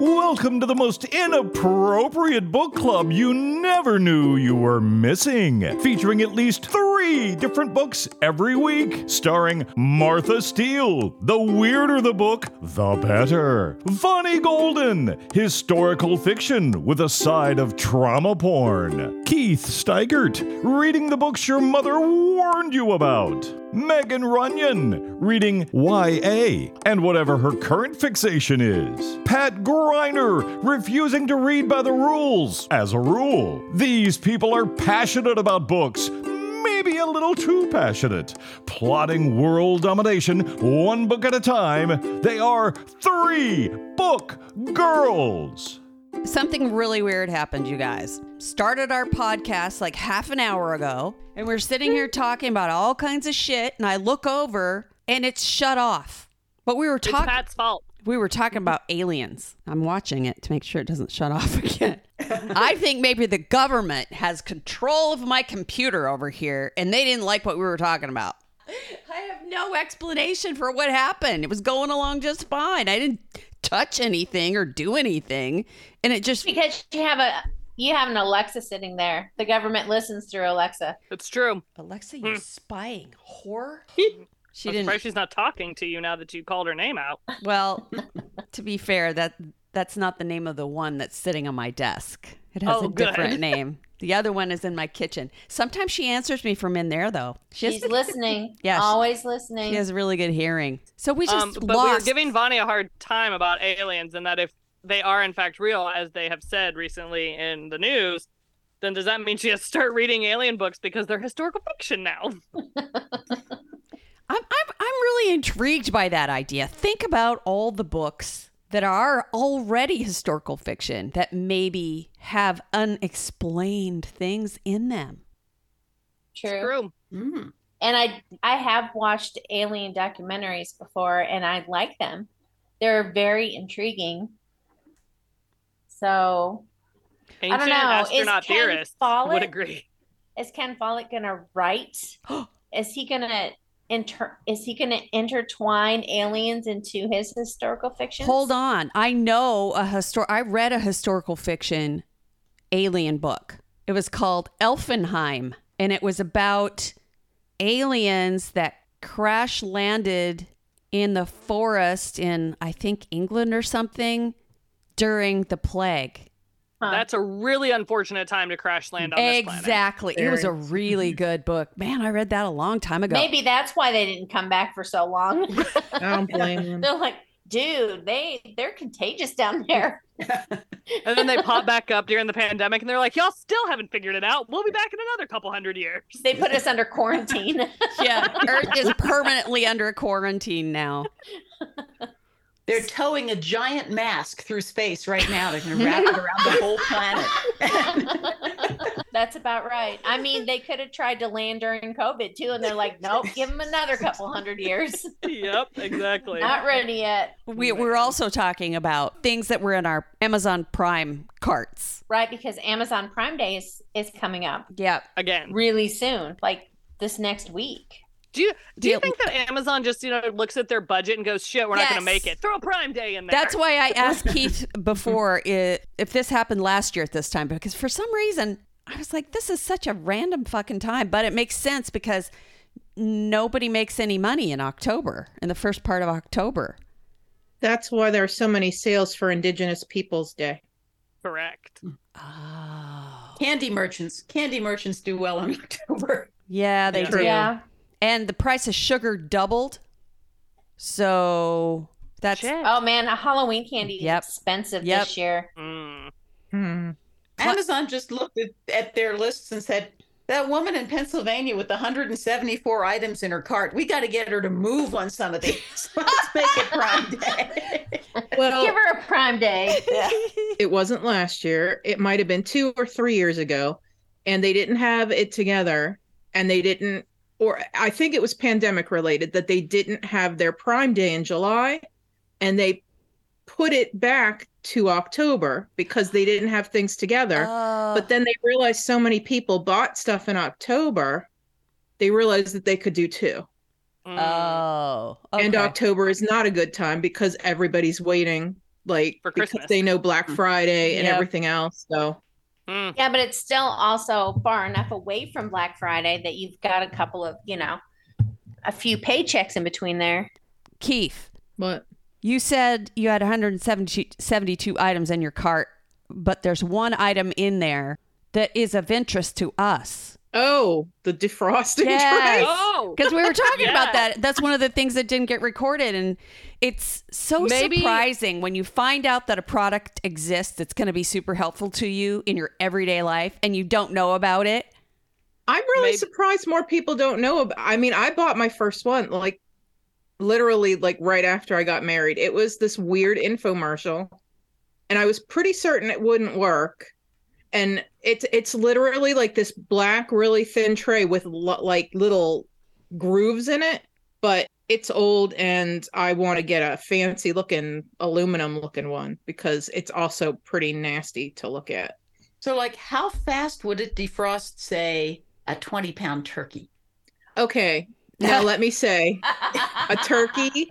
Welcome to the most inappropriate book club you never knew you were missing. Featuring at least three different books every week, starring Martha Steele. The weirder the book, the better. Vonnie Golden, historical fiction with a side of trauma porn. Keith Steigert, reading the books your mother warned you about. Megan Runyon, reading YA and whatever her current fixation is. Pat Griner, refusing to read by the rules, as a rule. These people are passionate about books, maybe a little too passionate. Plotting world domination one book at a time, they are three book girls. Something really weird happened, you guys. Started our podcast like half an hour ago, and we're sitting here talking about all kinds of shit, and I look over and it's shut off. But we were talking Pat's fault. we were talking about aliens. I'm watching it to make sure it doesn't shut off again. I think maybe the government has control of my computer over here and they didn't like what we were talking about. I have no explanation for what happened. It was going along just fine. I didn't touch anything or do anything, and it just Because you have a you have an Alexa sitting there. The government listens through Alexa. It's true. Alexa, you hmm. spying whore. She I'm didn't. surprised she's not talking to you now that you called her name out. Well, to be fair, that that's not the name of the one that's sitting on my desk. It has Oh, a different name. The other one is in my kitchen. Sometimes she answers me from in there, though. She has, She's listening. Yeah, she- always listening. she has really good hearing. So we just Um, but we were giving Vonnie a hard time about aliens and that if they are in fact real, as they have said recently in the news, then does that mean she has to start reading alien books because they're historical fiction now? I'm, I'm, I'm really intrigued by that idea. Think about all the books that are already historical fiction that maybe have unexplained things in them. True. True. Mm. And I I have watched alien documentaries before and I like them. They're very intriguing. So Ancient I don't know. Is astronaut Ken theorists Follett- would agree. is Ken Follett gonna write? is he gonna inter is he gonna intertwine aliens into his historical fiction? Hold on. I know a histor I read a historical fiction alien book. It was called Eifelheim and it was about aliens that crash landed in the forest in I think England or something during the plague. Huh. That's a really unfortunate time to crash land on this planet. Exactly. It was a really good book. Man, I read that a long time ago. Maybe that's why they didn't come back for so long. I don't blame them. They're like, dude, they they're contagious down there. And then they pop back up during the pandemic and they're like, y'all still haven't figured it out. We'll be back in another couple hundred years. They put us under quarantine. yeah, Earth is permanently under quarantine now. They're towing a giant mask through space right now. They're going to wrap it around the whole planet. That's about right. I mean, they could have tried to land during COVID too, and they're like, nope, give them another couple hundred years. yep, exactly. Not ready yet. We, we're also talking about things that were in our Amazon Prime carts. Right, because Amazon Prime Day is, is coming up Yeah. Again. really soon, like this next week. Do you do you think that Amazon just you know looks at their budget and goes, "Shit, we're not going to make it. Throw a Prime Day in there." That's why I asked Keith before i- if this happened last year at this time, because for some reason I was like, this is such a random fucking time. But it makes sense because nobody makes any money in October, in the first part of October. That's why there are so many sales for Indigenous Peoples Day. correct. Hmm. Oh. Candy merchants. Candy merchants do well in October. Yeah, they Yeah. do. Yeah. And the price of sugar doubled. So that's Shit. Oh man, a Halloween candy is Yep. expensive Yep. this year. Mm. Hmm. Amazon just looked at, at their lists and said, that woman in Pennsylvania with 174 items in her cart, we got to get her to move on some of these. Let's make it Prime Day. Well, Give her a Prime Day. it wasn't last year. It might have been two or three years ago, and they didn't have it together, and they didn't, or I think it was pandemic related that they didn't have their Prime Day in July, and they put it back to October because they didn't have things together. Oh. But then they realized so many people bought stuff in October, they realized that they could do two. Mm. oh, And. October is not a good time because everybody's waiting like For because Christmas. they know Black Friday and Yep. everything else. So Mm. Yeah, but it's still also far enough away from Black Friday that you've got a couple of, you know, a few paychecks in between there. Keith, what? you said you had 172 items in your cart, but there's one item in there that is of interest to us. Oh, the defrosting Yes. tray. Oh, Because we were talking about that. That's one of the things that didn't get recorded. And it's so Maybe- surprising when you find out that a product exists that's going to be super helpful to you in your everyday life and you don't know about it. I'm really Maybe- surprised more people don't know about. I mean, I bought my first one like literally like right after I got married. It was this weird infomercial, and I was pretty certain it wouldn't work. And it's it's literally like this black, really thin tray with lo- like little grooves in it, but it's old, and I want to get a fancy looking aluminum looking one because it's also pretty nasty to look at. So, like, how fast would it defrost, say, a 20 pound turkey? Okay, now let me say. a turkey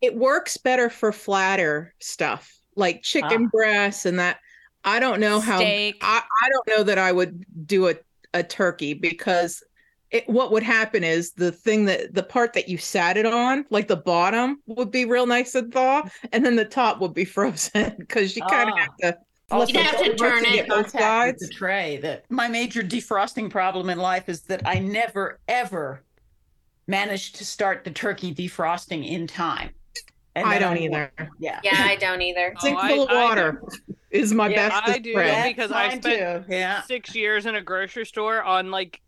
it works better for flatter stuff like chicken Ah. breasts and that i don't know how I, I don't know that i would do a, a turkey because it, what would happen is the thing that the part that you sat it on like the bottom would be real nice and thaw and then the top would be frozen because you kind of Ah. have to You'd have to turn you it get both sides. The tray. That my major defrosting problem in life is that I never ever managed to start the turkey defrosting in time. And i don't I- either Yeah. Yeah, I don't either. Oh, sink I- full of I do. water is my Yeah, best I do. friend. Yeah. because I spent- Yeah. six years in a grocery store on like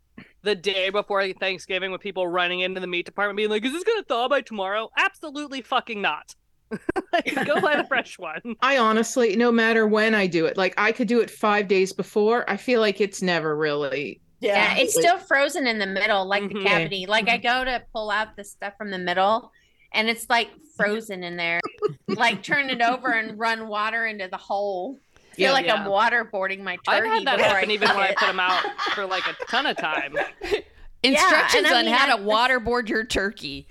the day before Thanksgiving with people running into the meat department being like, "Is this gonna thaw by tomorrow?" Absolutely fucking not. Like, Go buy the fresh one. I honestly, no matter when I do it, like I could do it five days before. I feel like it's never really. Yeah, it's still frozen in the middle, like Mhm. the cavity. Like I go to pull out the stuff from the middle, and it's like frozen in there. like turn it over and run water into the hole. I Feel Yeah. like Yeah. I'm waterboarding my turkey. I've turkey. had that before happen even when I put them out for like a ton of time. Instructions and I on mean, how to waterboard your turkey.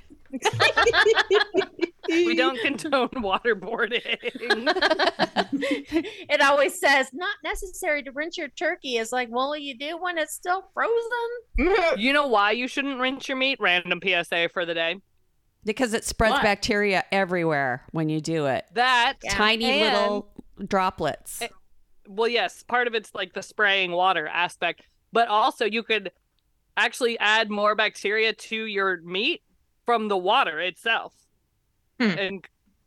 We don't condone waterboarding. it always says not necessary to rinse your turkey. It's like, well, you do when it's still frozen. you know why you shouldn't rinse your meat? Random PSA for the day. Because it spreads What? bacteria everywhere when you do it. That Tiny And- little droplets. Eh, well yes part of it's like the spraying water aspect but also you could actually add more bacteria to your meat from the water itself Hmm. and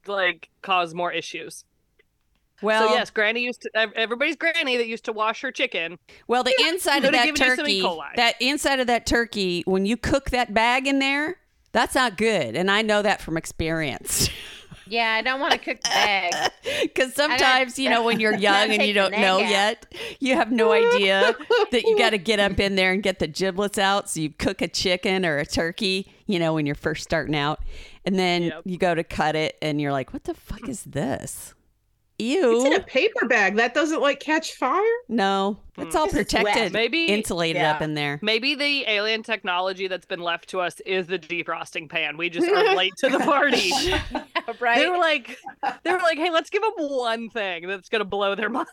like cause more issues well, so yes granny used to everybody's granny that used to wash her chicken well, the inside of that given you some turkey, that inside of that turkey, when you cook that bag in there, that's not good, and I know that from experience. Yeah, I don't want to cook the bag. Because sometimes, you know, when you're young and you don't know out. yet, you have no idea that you got to get up in there and get the giblets out. So you cook a chicken or a turkey, you know, when you're first starting out. And then Yep. you go to cut it and you're like, what the fuck is this? It's in a paper bag that doesn't like catch fire. No, it's Hmm. all This is wet. protected, Maybe- insulated yeah. up in there. maybe the alien technology that's been left to us is the defrosting pan we just are late to the party right. they were like they were like hey let's give them one thing that's gonna blow their mind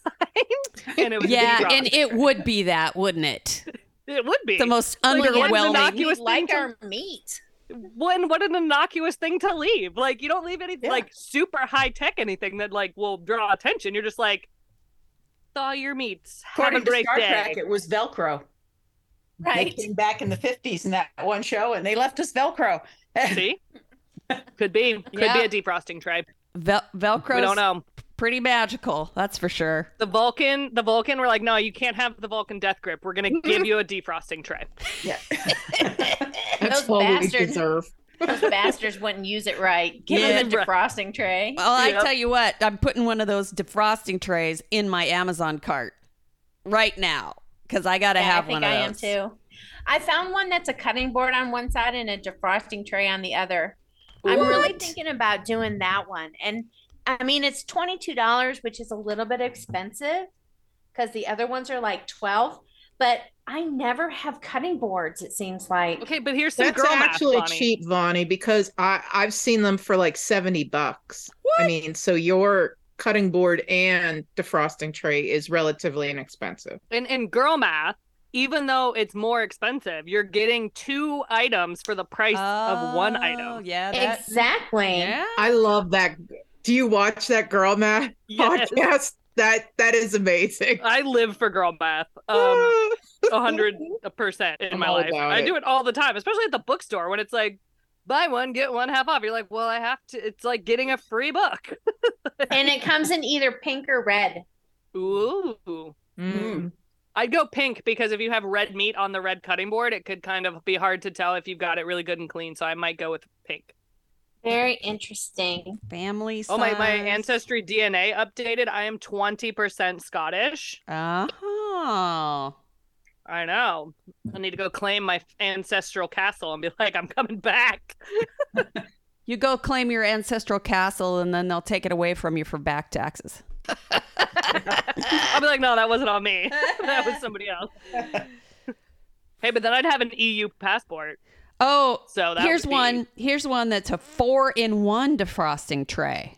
and it was Yeah, and it would be that, wouldn't it? it would be The most Like, underwhelming. innocuous We like to- our meat. When what an innocuous thing to leave. Like you don't leave anything Yeah. like super high tech anything that like will draw attention. You're just like thaw your meats. Have According a great to Star day. Trek, it was Velcro. They Right. came back in the 50s in that one show and they left us Velcro. See? Could be. Could Yeah. be a defrosting tray. Vel- Velcro. We don't know. Pretty magical, that's for sure. The Vulcan, the Vulcan we're like, no, you can't have the Vulcan death grip. We're gonna give you a defrosting tray. yeah. Those all bastards. deserve. Those bastards wouldn't use it right. Give Yeah. them a defrosting tray. Well, I tell you what, I'm putting one of those defrosting trays in my Amazon cart right now because I got to Yeah, have I think one of I those. am too. I found one that's a cutting board on one side and a defrosting tray on the other. I'm really thinking about doing that one. And I mean, it's $22, which is a little bit expensive because the other ones are like 12 but I never have cutting boards, it seems like. Okay, but here's some That's girl actually math, Vonnie. cheap, Vonnie, because I I've seen them for like seventy bucks. What? I mean, so your cutting board and defrosting tray is relatively inexpensive. In in girl math, even though it's more expensive, you're getting two items for the price of one item. Oh, yeah. That, Exactly. yeah. I love that. Do you watch that girl math Yes. podcast? That that is amazing. I live for girl math. Um a hundred percent in I'm my life. I it. do it all the time, especially at the bookstore when it's like buy one, get one half off. You're like, well, I have to it's like getting a free book. And it comes in either pink or red. Ooh. Mm. I'd go pink because if you have red meat on the red cutting board, it could kind of be hard to tell if you've got it really good and clean. So I might go with pink. Very interesting. Family. Oh my my ancestry DNA updated. I am 20% Scottish. Oh. I know. I need to go claim my ancestral castle and be like, I'm coming back. You go claim your ancestral castle and then they'll take it away from you for back taxes. I'll be like, no, that wasn't on me. that was somebody else. hey, but then I'd have an EU passport. Oh, So that here's be- one. Here's one that's a four in one defrosting tray.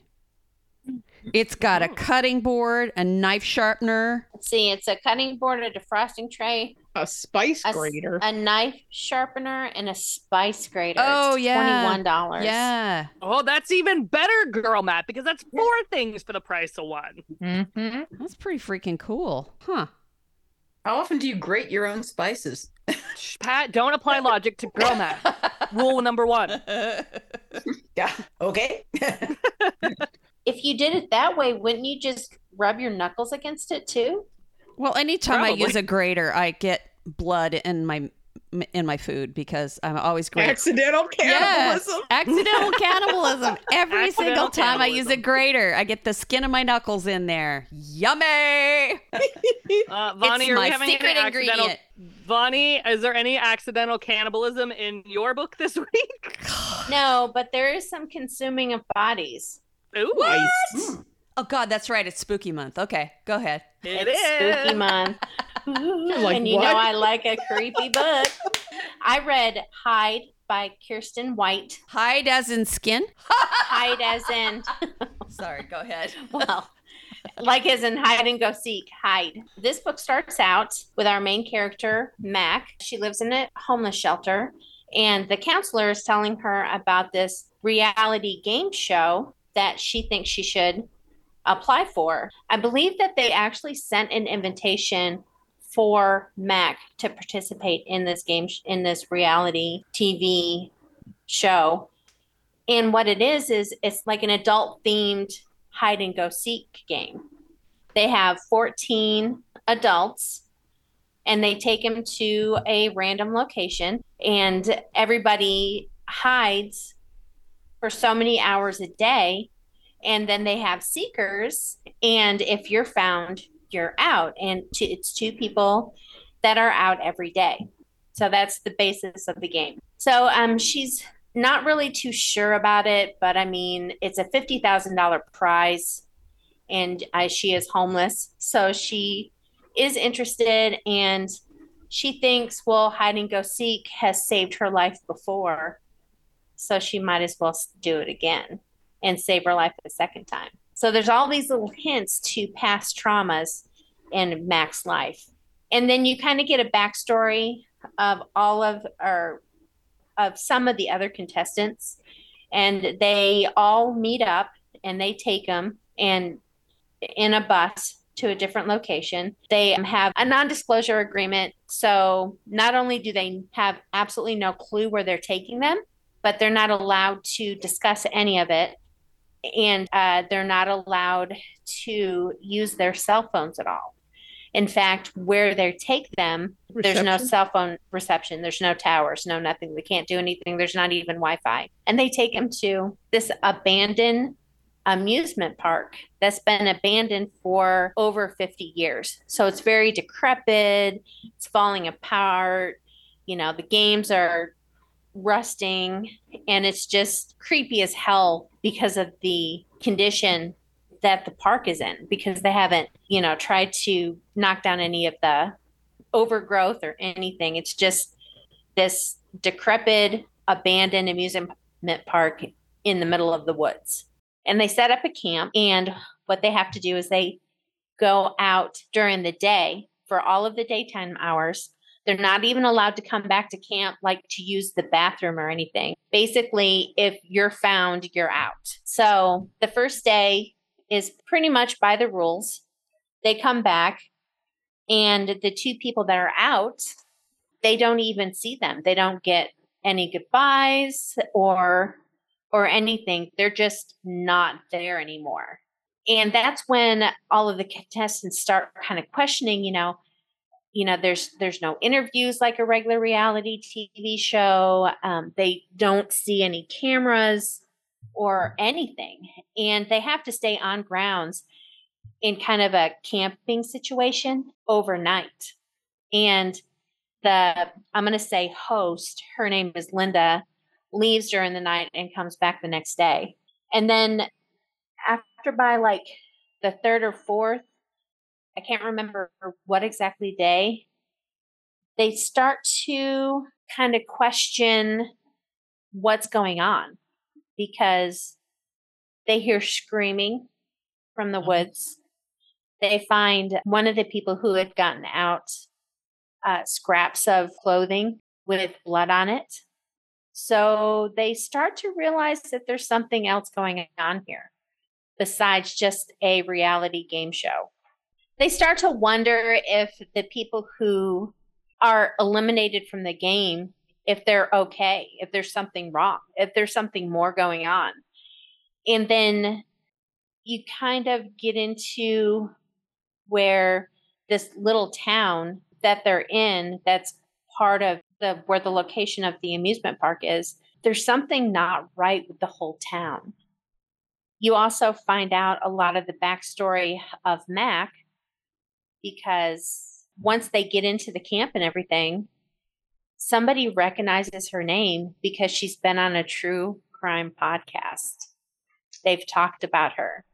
It's got a cutting board, a knife sharpener. Let's see, it's a cutting board, a defrosting tray, A spice a, s- grater. a knife sharpener, and a spice grater. Oh, It's yeah. Twenty-one dollars. Yeah. Oh, that's even better, girl math, because that's four things for the price of one. Mhm. That's pretty freaking cool. Huh. How often do you grate your own spices? Shh, Pat, don't apply logic to girl math. Rule number one. Yeah. Okay. If you did it that way, wouldn't you just rub your knuckles against it too? Well, anytime I use a grater, I get blood in my in my food because I'm always grating. Accidental Yes, cannibalism. accidental cannibalism. Every single Accidental time I use a grater, I get the skin of my knuckles in there. Yummy! Uh, Vonnie, it's are my secret ingredient. Vonnie, is there any accidental cannibalism in your book this week? No, but there is some consuming of bodies. Ooh, Mm. Oh God, that's right. It's spooky month. Okay, go ahead. it it's is. spooky month. like, and you what? know I like a creepy book. I read Hide by Kiersten White. Hide as in skin. Hide as in Sorry, go ahead. well, like as in hide and go seek, hide. This book starts out with our main character, Mac. She lives in a homeless shelter, and the counselor is telling her about this reality game show that she thinks she should apply for. I believe that they actually sent an invitation for Mac to participate in this game in this reality TV show. And what it is is it's like an adult themed hide and go seek game. They have 14 adults and they take them to a random location and everybody hides for so many hours a day and then they have seekers and if you're found you're out and it's two people that are out every day. So that's the basis of the game. So um she's not really too sure about it but i mean it's a $50000 prize and I, she is homeless. So she is interested and she thinks well hide and go seek has saved her life before so she might as well do it again and save her life a second time so there's all these little hints to past traumas in mac's life and then you kind of get a backstory of all of or of some of the other contestants and they all meet up and they take them and in a bus to a different location. They have a non disclosure agreement. So not only do they have absolutely no clue where they're taking them, but they're not allowed to discuss any of it. And uh, they're not allowed to use their cell phones at all. In fact, where they take them, there's no cell phone reception. There's no towers, no nothing. They can't do anything. There's not even Wi Fi. And they take them to this abandoned amusement park that's been abandoned for over 50 years. So it's very decrepit, it's falling apart. You know, the games are rusting, and it's just creepy as hell because of the condition that the park is in because they haven't, you know, tried to knock down any of the overgrowth or anything. It's just this decrepit, abandoned amusement park in the middle of the woods. And they set up a camp. And what they have to do is they go out during the day for all of the daytime hours. They're not even allowed to come back to camp, like to use the bathroom or anything. Basically, if you're found, you're out. So the first day is pretty much by the rules. They come back, and the two people that are out, they don't even see them. They don't get any goodbyes or or anything. They're just not there anymore. And that's when all of the contestants start kind of questioning, you know, you know, there's there's no interviews like a regular reality TV show. Um, they don't see any cameras or anything, and they have to stay on grounds in kind of a camping situation overnight. And the I'm going to say host, her name is Linda, leaves during the night and comes back the next day. And then after by like the third or fourth, I can't remember what exactly day, they start to kind of question what's going on because they hear screaming from the Mm-hmm. woods. They find one of the people who had gotten out uh, scraps of clothing with blood on it. So they start to realize that there's something else going on here besides just a reality game show. They start to wonder if the people who are eliminated from the game if they're okay, if there's something wrong, if there's something more going on. And then you kind of get into where this little town that they're in that's part of the where the location of the amusement park is there's something not right with the whole town you also find out a lot of the backstory of mac because once they get into the camp and everything somebody recognizes her name because she's been on a true crime podcast they've talked about her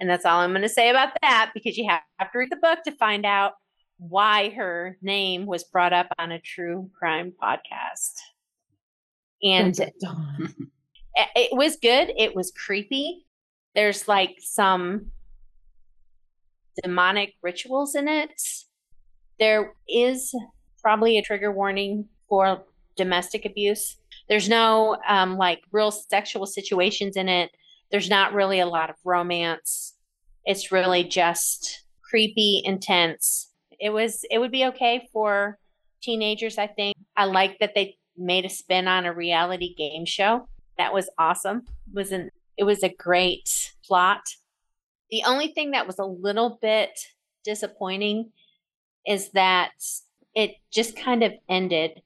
and that's all i'm going to say about that because you have to read the book to find out why her name was brought up on a true crime podcast. And it was good. It was creepy. There's like some demonic rituals in it. There is probably a trigger warning for domestic abuse. There's no um, like real sexual situations in it. There's not really a lot of romance. It's really just creepy, intense. It was it would be okay for teenagers, I think. I like that they made a spin on a reality game show. That was awesome. It was an it was a great plot. The only thing that was a little bit disappointing is that it just kind of ended.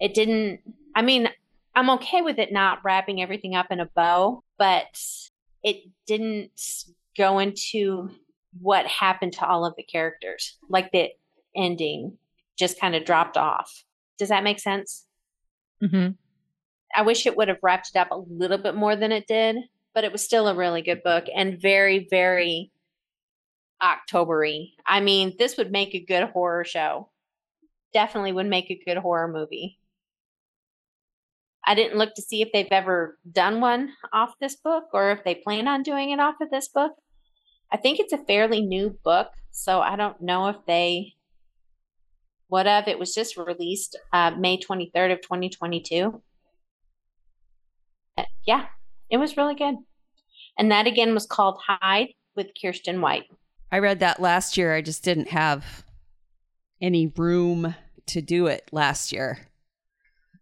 It didn't I mean, I'm okay with it not wrapping everything up in a bow, but it didn't go into what happened to all of the characters. Like the ending just kind of dropped off. Does that make sense? hmm I wish it would have wrapped it up a little bit more than it did, but it was still a really good book and very, very Octobery. I mean, this would make a good horror show. Definitely would make a good horror movie. I didn't look to see if they've ever done one off this book or if they plan on doing it off of this book. I think it's a fairly new book, so I don't know if they what of It was just released uh, May 23rd of 2022. Uh, yeah, it was really good. And that again was called Hide with Kiersten White. I read that last year. I just didn't have any room to do it last year.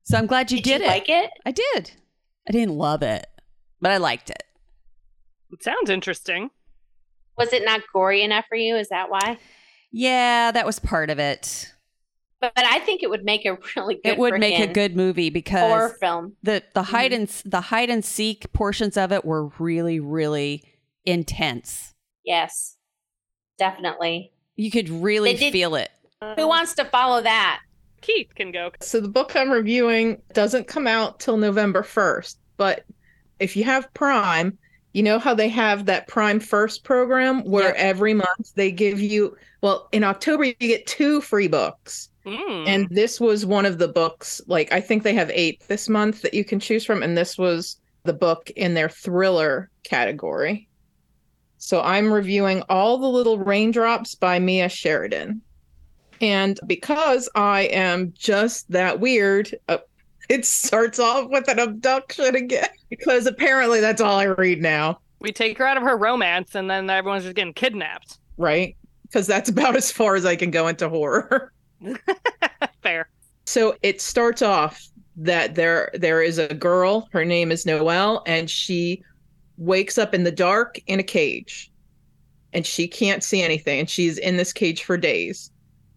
So I'm glad you did, you it. like it? I did. I didn't love it, but I liked it. It sounds interesting. Was it not gory enough for you? Is that why? Yeah, that was part of it. But, but I think it would make a really good movie. It would make a good movie because horror film. the the mm-hmm. hide and the hide and seek portions of it were really really intense. Yes, definitely. You could really did- feel it. Who wants to follow that? Keith can go. So the book I'm reviewing doesn't come out till November 1st, but if you have Prime, you know how they have that Prime First program where Yep. every month they give you, well, in October you get two free books. Mm. And this was one of the books, like I think they have eight this month that you can choose from. And this was the book in their thriller category. So I'm reviewing All the Little Raindrops by Mia Sheridan. And because I am just that weird, uh, it starts off with an abduction again because apparently that's all I read now, We take her out of her romance, and then everyone's just getting kidnapped. right? Because that's about as far as I can go into horror. Fair. So it starts off that there there is a girl, her name is Noelle, and she wakes up in the dark in a cage. And she can't see anything, and she's in this cage for days.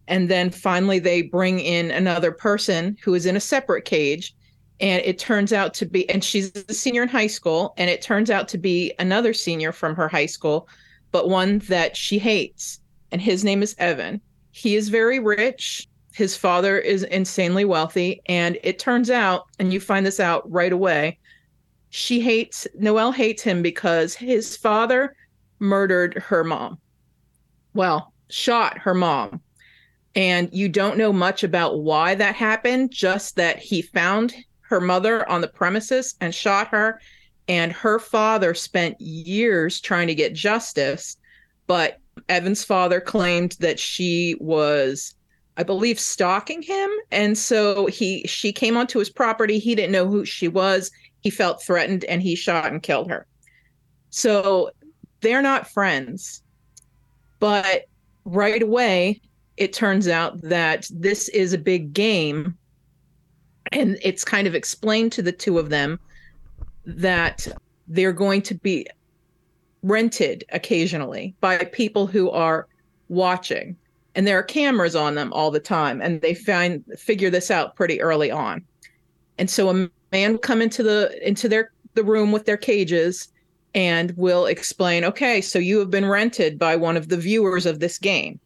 And then finally they bring in another person who is in a separate cage. And it turns out to be, and she's a senior in high school, and it turns out to be another senior from her high school, but one that she hates. And his name is Evan. He is very rich. His father is insanely wealthy. And it turns out and you find this out right away she hates noelle hates him because his father murdered her mom. Well shot her mom. And you don't know much about why that happened just that he found her mother on the premises and shot her. And her father spent years trying to get justice but evan's father claimed that she was I believe stalking him. And so he she came onto his property. He didn't know who she was. He felt threatened and he shot and killed her. So they're not friends. But right away it turns out that this is a big game. And it's kind of explained to the two of them that they're going to be rented occasionally by people who are watching. And there are cameras on them all the time and they find figure this out pretty early on. And so a man will come into the into their the room with their cages and will explain okay so you have been rented by one of the viewers of this game.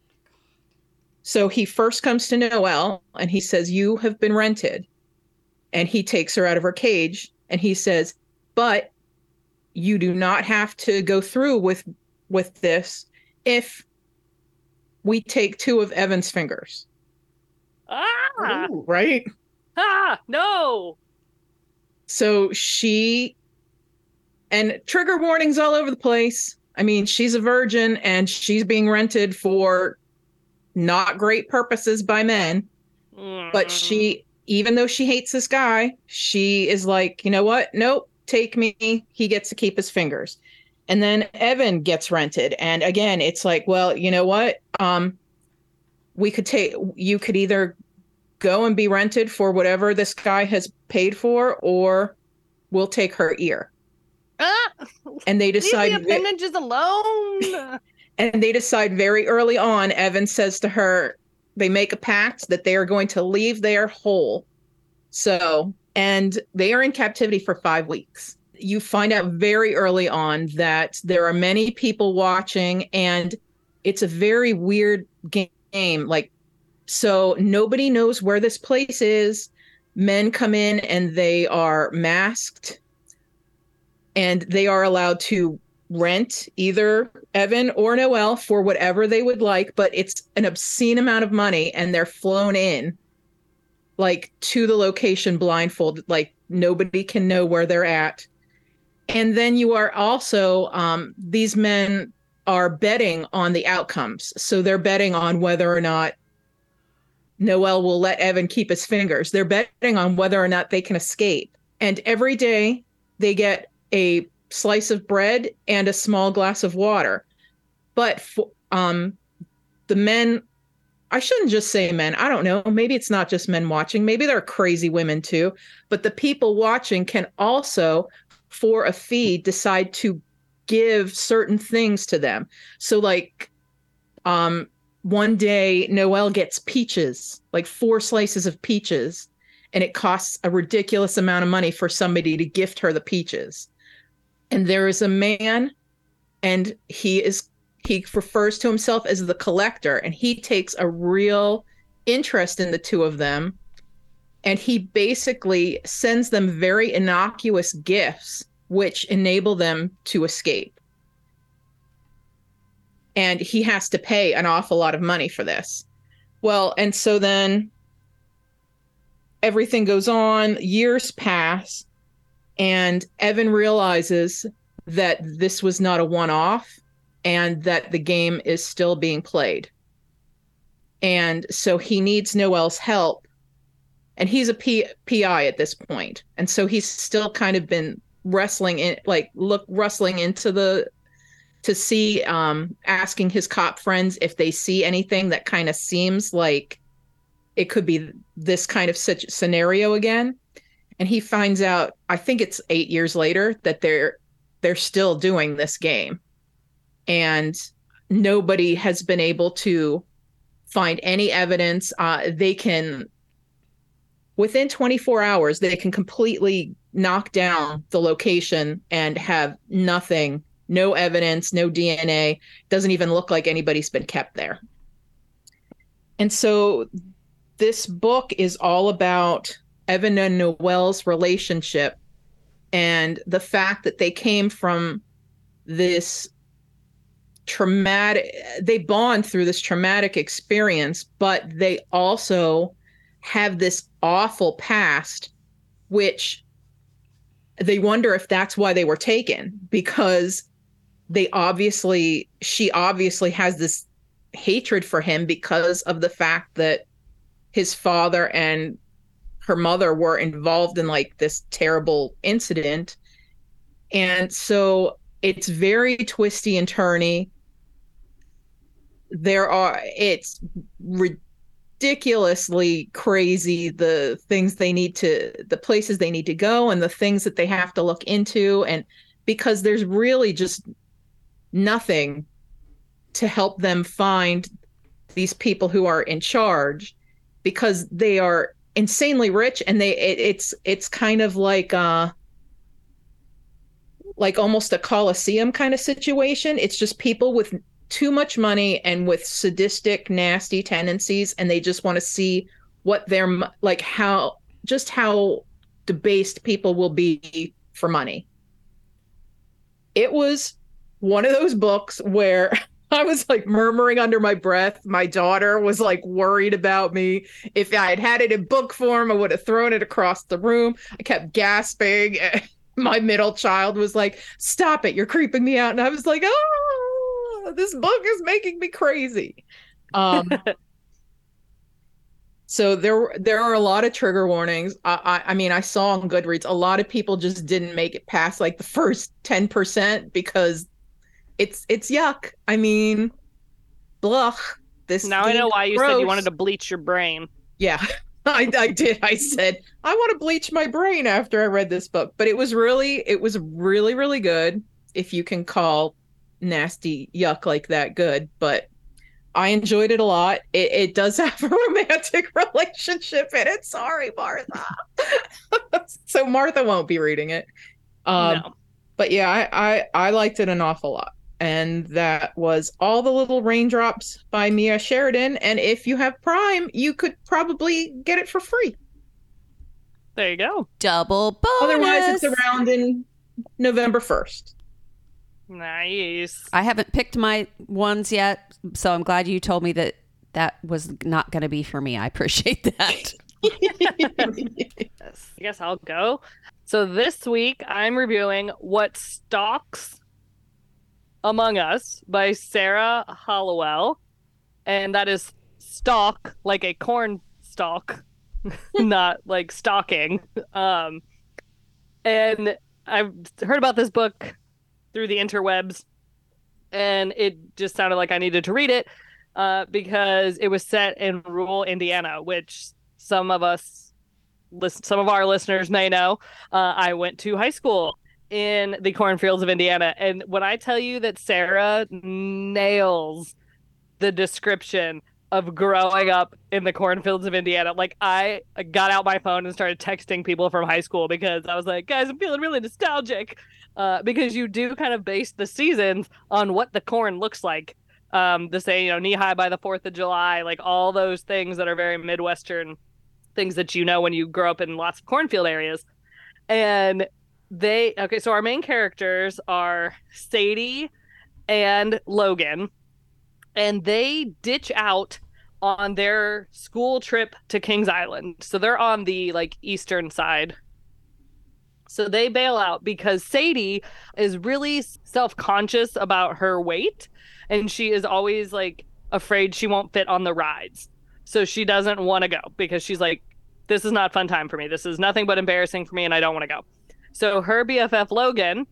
So he first comes to noel and he says you have been rented. And he takes her out of her cage and he says but you do not have to go through with with this if we take two of Evan's fingers. Ah! Right? Ah! No! So she and trigger warnings all over the place. I mean, she's a virgin and she's being rented for not great purposes by men, but Mm. she even though she hates this guy, she is like, "You know what? Nope, take me. He gets to keep his fingers." And then Evan gets rented and again, it's like, "Well, you know what? Um we could take you could either go and be rented for whatever this guy has paid for or we'll take her ear." Ah! And they Leave the decide appendages alone! and they decide very early on evan says to her they make a pact that they are going to leave their whole so and they are in captivity for five weeks. You find out very early on that there are many people watching and it's a very weird game. Like so nobody knows where this place is. Men come in and they are masked and they are allowed to rent either Evan or Noel for whatever they would like, but it's an obscene amount of money and they're flown in like to the location blindfolded, like nobody can know where they're at. And then you are also, um, these men are betting on the outcomes. So they're betting on whether or not Noel will let Evan keep his fingers. They're betting on whether or not they can escape. And every day they get a slice of bread and a small glass of water. But for, um, the men, I shouldn't just say men. I don't know. Maybe it's not just men watching. Maybe there are crazy women too. But the people watching can also, for a fee, decide to give certain things to them. So, like, um, one day Noel gets peaches, like four slices of peaches, and it costs a ridiculous amount of money for somebody to gift her the peaches and there is a man and he is he refers to himself as the collector and he takes a real interest in the two of them and he basically sends them very innocuous gifts which enable them to escape. And he has to pay an awful lot of money for this. Well and so then everything goes on years pass and Evan realizes that this was not a one off and that the game is still being played. And so he needs Noel's help. And he's a P- PI at this point. And so he's still kind of been wrestling in like look rustling into the to see um asking his cop friends if they see anything that kind of seems like it could be this kind of such scenario again and he finds out i think it's 8 years later that they're they're still doing this game and nobody has been able to find any evidence uh they can within 24 hours they can completely knock down the location and have nothing no evidence no dna doesn't even look like anybody's been kept there. And so this book is all about evan and noel's relationship and the fact that they came from this traumatic they bond through this traumatic experience but they also have this awful past, which they wonder if that's why they were taken because they obviously, she obviously has this hatred for him because of the fact that his father and her mother were involved in like this terrible incident. And so it's very twisty and turny. There are, it's ridiculously crazy the things they need to the places they need to go and the things that they have to look into. And because there's really just nothing to help them find these people who are in charge because they are insanely rich and they it, it's it's kind of like uh like almost a coliseum kind of situation. It's just people with too much money and with sadistic, nasty tendencies, and they just want to see what they're like, how just how debased people will be for money. It was one of those books where I was like murmuring under my breath. My daughter was like worried about me. If I had had it in book form, I would have thrown it across the room. I kept gasping. My middle child was like, Stop it, you're creeping me out. And I was like, Oh, this book is making me crazy. Um, so there there are a lot of trigger warnings. I, I, I mean, I saw on Goodreads a lot of people just didn't make it past like the first ten percent because it's it's yuck. I mean, blah. This now I know why you said you wanted to bleach your brain. Yeah. I, I did. I said I want to bleach my brain after I read this book, but it was really, it was really, really good. If you can call nasty yuck like that good, but I enjoyed it a lot. It, it does have a romantic relationship in it. Sorry, Martha. so Martha won't be reading it. Um, no. But yeah, I, I I liked it an awful lot. And that was All the Little Raindrops by Mia Sheridan. And if you have Prime, you could probably get it for free. There you go. Double bonus. Otherwise, it's around in November 1st. Nice. I haven't picked my ones yet, so I'm glad you told me that that was not going to be for me. I appreciate that. yes. I guess I'll go. So this week I'm reviewing What Stalks Among Us by Sarah Hollowell. And that is stalk like a corn stalk, not like stalking. Um, and I've heard about this book through the interwebs, and it just sounded like I needed to read it uh, because it was set in rural Indiana, which some of us, some of our listeners may know. Uh, I went to high school in the cornfields of Indiana, and when I tell you that Sarah nails the description of growing up in the cornfields of Indiana. Like I got out my phone and started texting people from high school because I was like, guys, I'm feeling really nostalgic uh, because you do kind of base the seasons on what the corn looks like. Um, the say, you know, knee high by the Fourth of July, like all those things that are very Midwestern things that you know when you grow up in lots of cornfield areas. And they okay, so our main characters are Sadie and Logan, and they ditch out on their school trip to Kings Island. So they're on the like eastern side So they bail out because Sadie is really self conscious about her weight and she is always like afraid she won't fit on the rides. So she doesn't want to go because she's like, this is not fun time for me. This is nothing but embarrassing for me and I don't want to go. So her BFF Logan,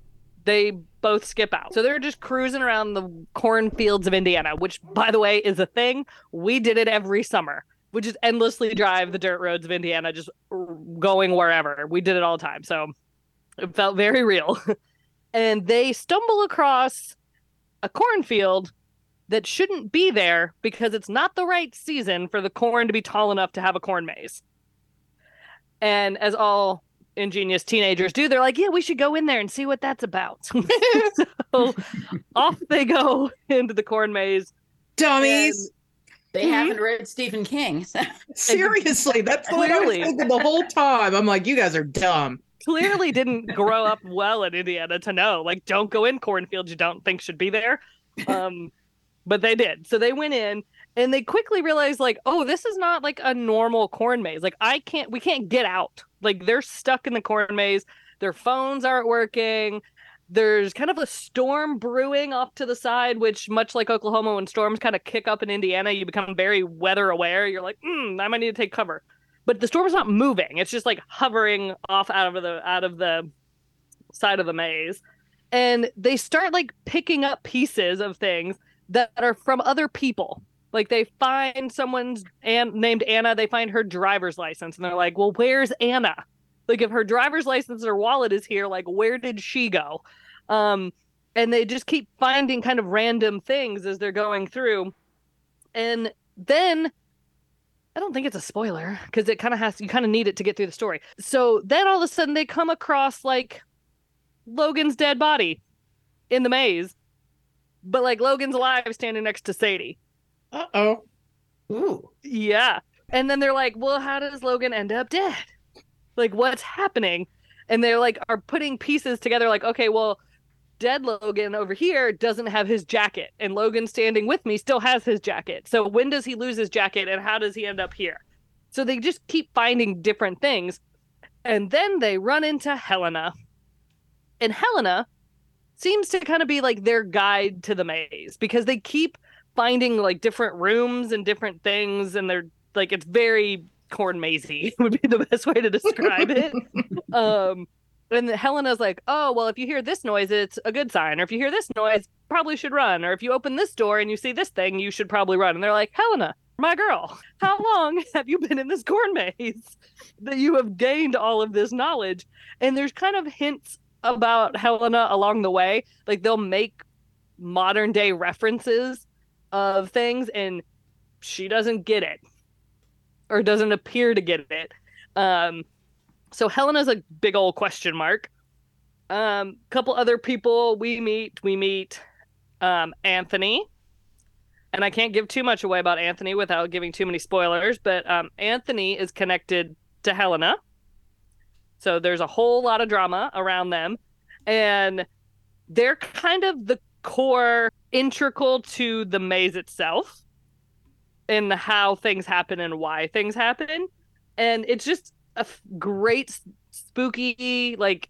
they both skip out. So they're just cruising around the cornfields of Indiana, which by the way is a thing. We did it every summer. We just endlessly drive the dirt roads of Indiana, just going wherever. We did it all the time. So it felt very real. and they stumble across a cornfield that shouldn't be there because it's not the right season for the corn to be tall enough to have a corn maze. And as all ingenious teenagers do, they're like, yeah, we should go in there and see what that's about. so off they go into the corn maze. Dummies. They Mhm. haven't read Stephen King. Seriously, that's what I was Clearly. thinking the whole time. I'm like, you guys are dumb. Clearly didn't grow up well in Indiana to know. Like, don't go in cornfields you don't think should be there. Um, but they did. So they went in and they quickly realized, like, oh, this is not like a normal corn maze. Like, I can't, we can't get out. Like, they're stuck in the corn maze. Their phones aren't working. There's kind of a storm brewing off to the side, which, much like Oklahoma, when storms kind of kick up in Indiana, you become very weather aware. You're like, hmm, I might need to take cover. But the storm is not moving. It's just like hovering off out of the out of the side of the maze. And they start like picking up pieces of things that are from other people. Like they find someone's and named Anna, they find her driver's license, and they're like, "Well, where's Anna? Like, if her driver's license or wallet is here, like, where did she go?" Um, and they just keep finding kind of random things as they're going through, and then I don't think it's a spoiler because it kind of has you kind of need it to get through the story. So then all of a sudden they come across like Logan's dead body in the maze, but like Logan's alive standing next to Sadie. Uh oh. Ooh. Yeah. And then they're like, well, how does Logan end up dead? Like, what's happening? And they're like, are putting pieces together, like, okay, well, dead Logan over here doesn't have his jacket, and Logan standing with me still has his jacket. So when does he lose his jacket, and how does he end up here? So they just keep finding different things. And then they run into Helena. And Helena seems to kind of be like their guide to the maze because they keep finding like different rooms and different things and they're like it's very corn mazy would be the best way to describe it um and helena's like oh well if you hear this noise it's a good sign. Or if you hear this noise probably should run. Or if you open this door and you see this thing you should probably run. And they're like helena my girl how long have you been in this corn maze that you have gained all of this knowledge? And there's kind of hints about helena along the way. Like they'll make modern day references of things and she doesn't get it or doesn't appear to get it. Um so helena's a big old question mark. Um couple other people we meet we meet um anthony. And i can't give too much away about anthony without giving too many spoilers but um anthony is connected to helena. So there's a whole lot of drama around them. And they're kind of the core integral to the maze itself and how things happen and why things happen. And it's just a f- great spooky like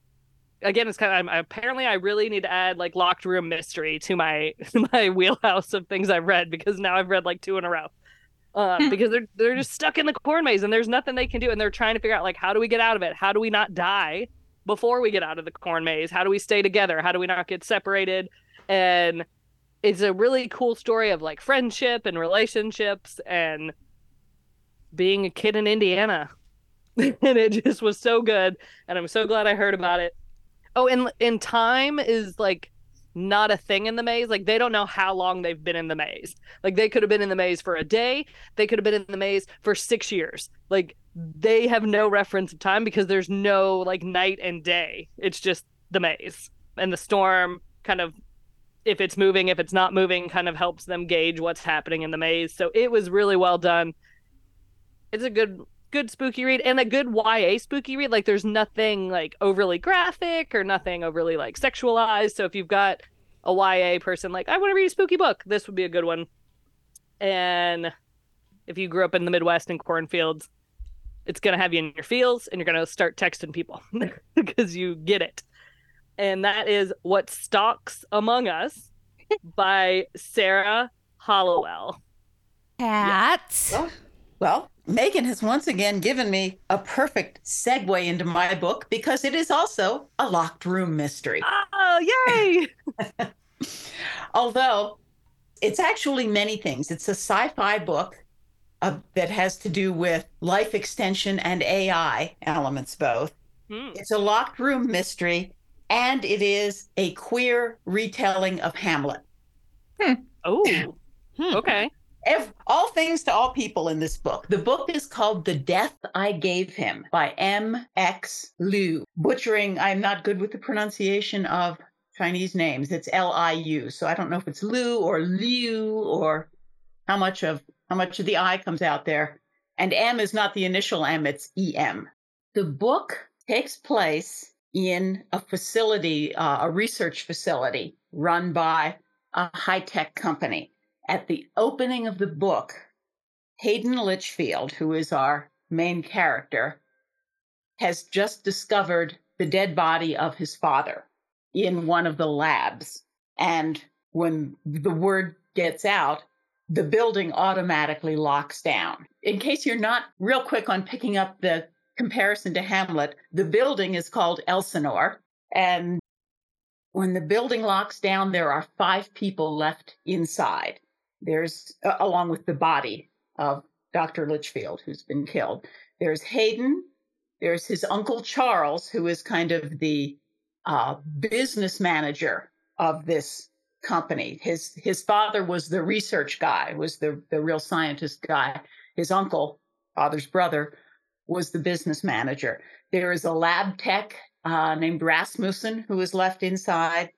again it's kind of I'm, apparently i really need to add like locked room mystery to my my wheelhouse of things i've read because now i've read like two in a row. Um, because they're they're just stuck in the corn maze and there's nothing they can do and they're trying to figure out like how do we get out of it? How do we not die before we get out of the corn maze? How do we stay together? How do we not get separated? And it's a really cool story of like friendship and relationships and being a kid in Indiana. and it just was so good and I'm so glad I heard about it. Oh, and in time is like not a thing in the maze. Like they don't know how long they've been in the maze. Like they could have been in the maze for a day, they could have been in the maze for 6 years. Like they have no reference of time because there's no like night and day. It's just the maze. And the storm kind of if it's moving, if it's not moving, kind of helps them gauge what's happening in the maze. So it was really well done. It's a good good spooky read and a good YA spooky read. Like there's nothing like overly graphic or nothing overly like sexualized. So if you've got a YA person like I want to read a spooky book, this would be a good one. And if you grew up in the Midwest in cornfields, it's going to have you in your feels and you're going to start texting people because you get it. And that is What Stalks Among Us by Sarah Hollowell. Cat. Well, well, Megan has once again given me a perfect segue into my book because it is also a locked room mystery. Oh, yay! Although it's actually many things. It's a sci fi book uh, that has to do with life extension and AI elements, both. Hmm. It's a locked room mystery, and it is a queer retelling of Hamlet. Oh, Hmm. okay. Ev- all things to all people in this book. The book is called The Death I Gave Him by Em X. Liu. Butchering, I'm not good with the pronunciation of Chinese names. It's L I U. So I don't know if it's Lu or Liu or how much of how much of the I comes out there. And M is not the initial M, it's EM. The book takes place in a facility, uh, a research facility run by a high tech company. At the opening of the book, Hayden Litchfield, who is our main character, has just discovered the dead body of his father in one of the labs. And when the word gets out, the building automatically locks down. In case you're not real quick on picking up the comparison to Hamlet, the building is called Elsinore. And when the building locks down, there are five people left inside. There's, uh, along with the body of Dr. Litchfield, who's been killed. There's Hayden. There's his uncle Charles, who is kind of the uh, business manager of this company. His his father was the research guy, was the the real scientist guy. His uncle, father's brother, was the business manager. There is a lab tech uh, named Rasmussen who is left inside,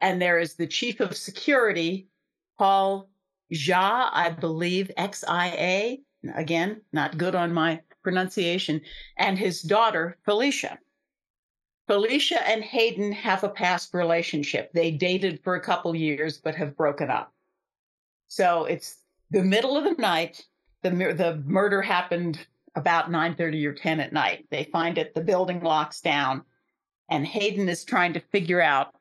and there is the chief of security, Paul Xia, I believe, X I A. Again, not good on my pronunciation, and his daughter Felicia. Felicia and Hayden have a past relationship. They dated for a couple years, but have broken up. So it's the middle of the night. The the murder happened about nine thirty or ten at night. They find it. The building locks down, and Hayden is trying to figure out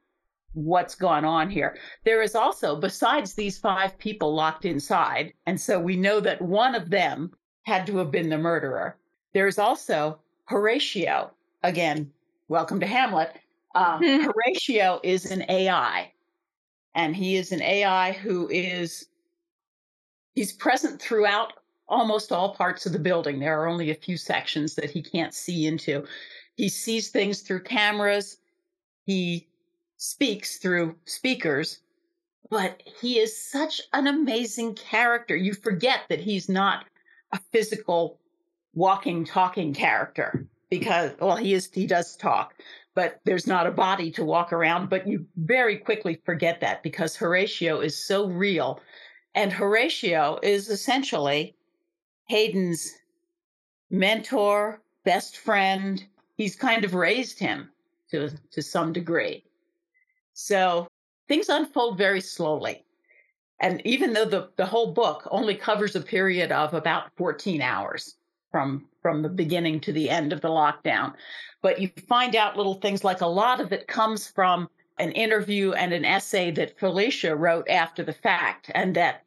what's gone on here. There is also, besides these five people locked inside, and so we know that one of them had to have been the murderer. There's also Horatio. Again, welcome to Hamlet. Uh. Horatio is an AI, and he is an AI who is he's present throughout almost all parts of the building. There are only a few sections that he can't see into. He sees things through cameras. He speaks through speakers, but he is such an amazing character. You forget that he's not a physical walking, talking character because, well, he is, he does talk, but there's not a body to walk around. But you very quickly forget that because Horatio is so real. And Horatio is essentially Hayden's mentor, best friend. He's kind of raised him to, to some degree. So things unfold very slowly. And even though the, the whole book only covers a period of about 14 hours from, from the beginning to the end of the lockdown, but you find out little things like a lot of it comes from an interview and an essay that Felicia wrote after the fact, and that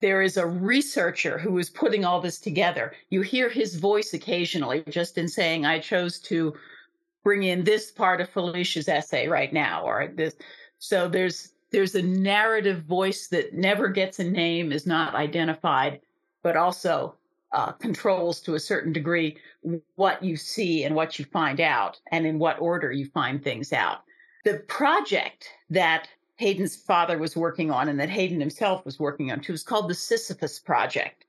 there is a researcher who is putting all this together. You hear his voice occasionally just in saying, I chose to bring in this part of Felicia's essay right now, or this. So there's there's a narrative voice that never gets a name, is not identified, but also uh, controls to a certain degree what you see and what you find out, and in what order you find things out. The project that Hayden's father was working on and that Hayden himself was working on too was called the Sisyphus Project.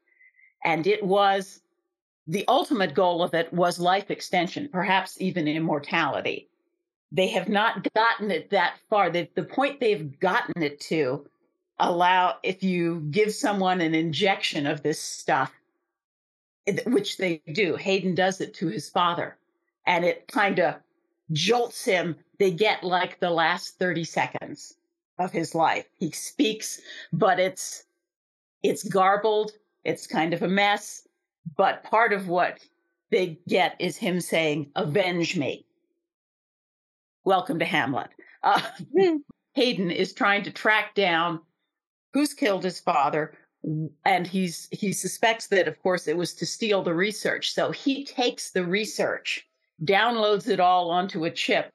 And it was the ultimate goal of it was life extension, perhaps even immortality. They have not gotten it that far. they the point they've gotten it to allow if you give someone an injection of this stuff, which they do. Hayden does it to his father, and it kind of jolts him. They get like the last 30 seconds of his life. He speaks, but it's it's garbled. It's kind of a mess. But part of what they get is him saying, Avenge me. Welcome to Hamlet. Uh, Hayden is trying to track down who's killed his father, and he's he suspects that, of course, it was to steal the research. So he takes the research, downloads it all onto a chip,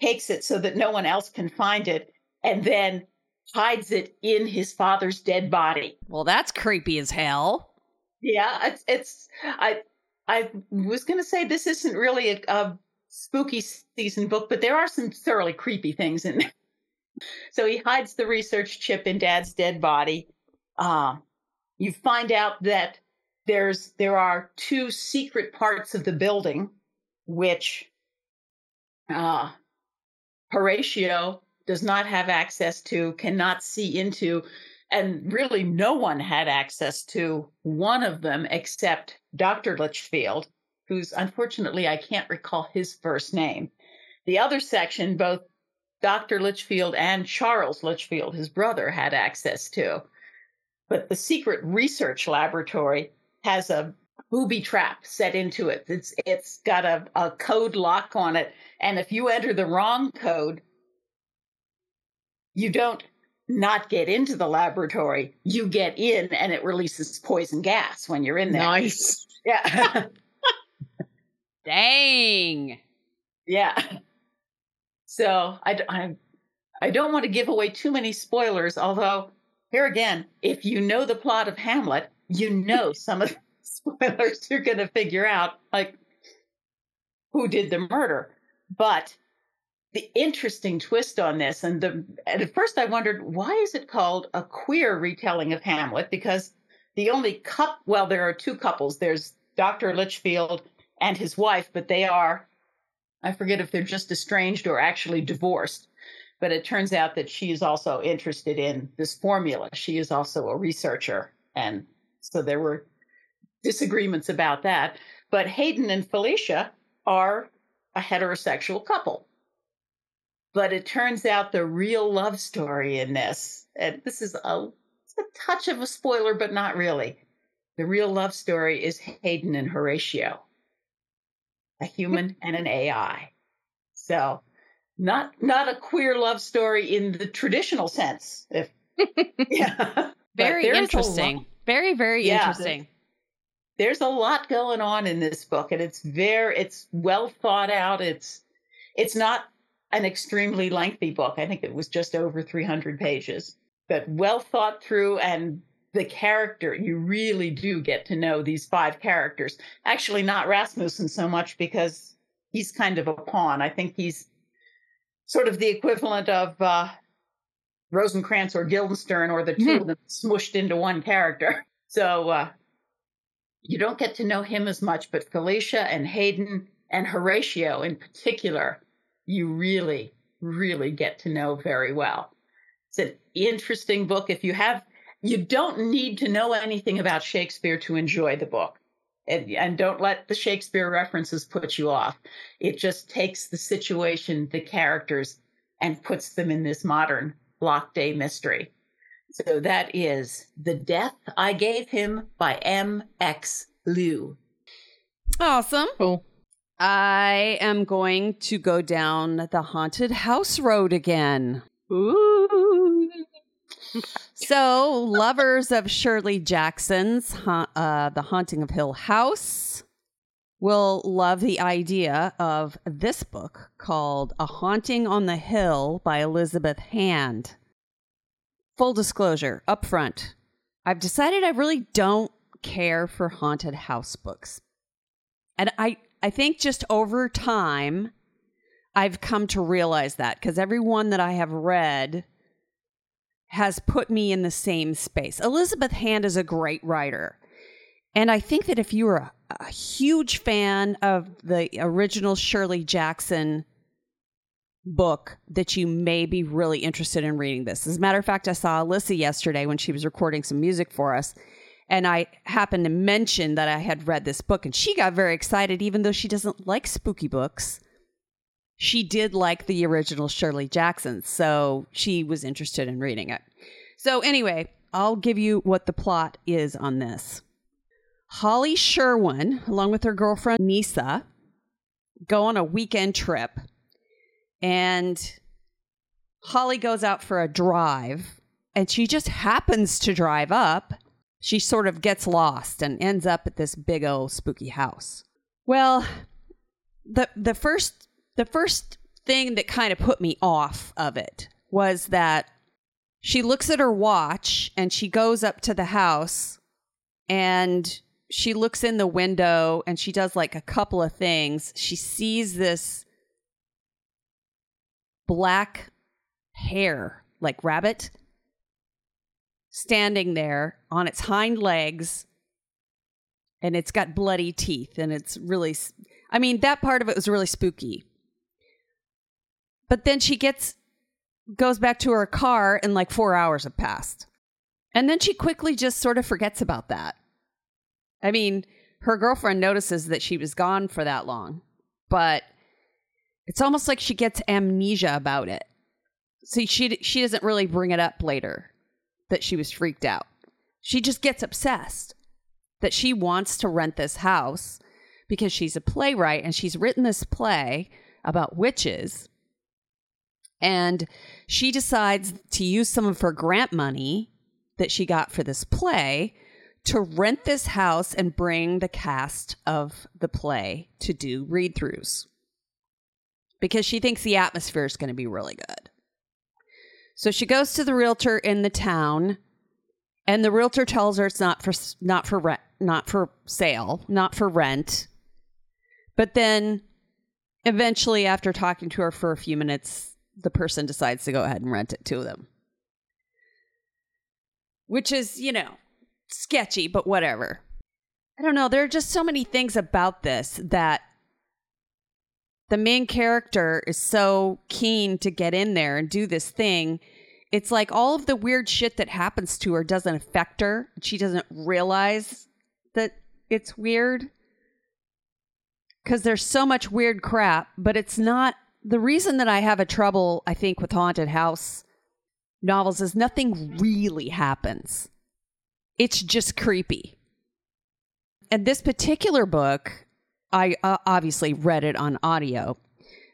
takes it so that no one else can find it, and then hides it in his father's dead body. Well, that's creepy as hell. Yeah, it's, it's I I was going to say this isn't really a, a, spooky season book, but there are some thoroughly creepy things in there. So he hides the research chip in Dad's dead body. Uh, you find out that there's there are two secret parts of the building, which uh, Horatio does not have access to, cannot see into, and really no one had access to one of them except Dr. Litchfield, who's unfortunately I can't recall his first name. The other section, both Dr. Litchfield and Charles Litchfield, his brother, had access to. But the secret research laboratory has a booby trap set into it. It's it's got a, a code lock on it. And if you enter the wrong code, you don't not get into the laboratory. You get in and it releases poison gas when you're in there. Nice. Yeah. Dang. yeah. So I, I, I don't want to give away too many spoilers, although here again, if you know the plot of Hamlet, you know some of the spoilers you're going to figure out, like who did the murder. But the interesting twist on this, and the at first I wondered why is it called a queer retelling of Hamlet? Because the only cup, well, there are two couples. There's Dr. Litchfield and his wife, but they are, I forget if they're just estranged or actually divorced. But it turns out that she is also interested in this formula. She is also a researcher. And so there were disagreements about that. But Hayden and Felicia are a heterosexual couple. But it turns out the real love story in this, and this is a, a touch of a spoiler, but not really. The real love story is Hayden and Horatio, a human and an AI. So, not not a queer love story in the traditional sense. If yeah, very interesting. Very very Yeah, interesting. there's a lot going on in this book and it's very it's well thought out it's it's not an extremely lengthy book. I think it was just over 300 pages but well thought through and the character you really do get to know these five characters. Actually not rasmussen so much because he's kind of a pawn. I think he's sort of the equivalent of uh rosencrantz or guildenstern or the two of them smushed into one character. So uh you don't get to know him as much, but Felicia and Hayden and Horatio in particular, you really, really get to know very well. It's an interesting book. If you have, you don't need to know anything about Shakespeare to enjoy the book. And, and don't let the Shakespeare references put you off. It just takes the situation, the characters, and puts them in this modern block day mystery. So that is The Death I Gave Him by Em X. Liu. Awesome. Cool. I am going to go down the haunted house road again. Ooh. So, lovers of Shirley Jackson's ha- uh, The Haunting of Hill House will love the idea of this book called A Haunting on the Hill by Elizabeth Hand. Full disclosure, up front, I've decided I really don't care for haunted house books. And I, I think just over time, I've come to realize that because every one that I have read has put me in the same space. Elizabeth Hand is a great writer. And I think that if you are a, a huge fan of the original Shirley Jackson book, that you may be really interested in reading this. As a matter of fact, I saw Alyssa yesterday when she was recording some music for us. And I happened to mention that I had read this book, and she got very excited, even though she doesn't like spooky books she did like the original Shirley Jackson, so she was interested in reading it. So, anyway, I'll give you what the plot is on this. Holly Sherwin, along with her girlfriend Nisa, go on a weekend trip. And Holly goes out for a drive and she just happens to drive up. She sort of gets lost and ends up at this big old spooky house. Well, the the first the first thing that kind of put me off of it was that she looks at her watch and she goes up to the house and she looks in the window and she does like a couple of things. She sees this black hare, like rabbit, standing there on its hind legs and it's got bloody teeth and it's really I mean that part of it was really spooky. But then she gets goes back to her car and like 4 hours have passed. And then she quickly just sort of forgets about that. I mean, her girlfriend notices that she was gone for that long, but it's almost like she gets amnesia about it. See, she she doesn't really bring it up later that she was freaked out. She just gets obsessed that she wants to rent this house because she's a playwright and she's written this play about witches. And she decides to use some of her grant money that she got for this play to rent this house and bring the cast of the play to do read throughs because she thinks the atmosphere is going to be really good. So she goes to the realtor in the town, and the realtor tells her it's not for not for rent, not for sale, not for rent. But then, eventually, after talking to her for a few minutes, the person decides to go ahead and rent it to them, which is, you know, sketchy, but whatever. I don't know. There are just so many things about this that the main character is so keen to get in there and do this thing. It's like all of the weird shit that happens to her doesn't affect her. She doesn't realize that it's weird because there's so much weird crap, but it's not the reason that I have a trouble, I think, with haunted house novels is nothing really happens. It's just creepy. And this particular book, I uh, obviously read it on audio.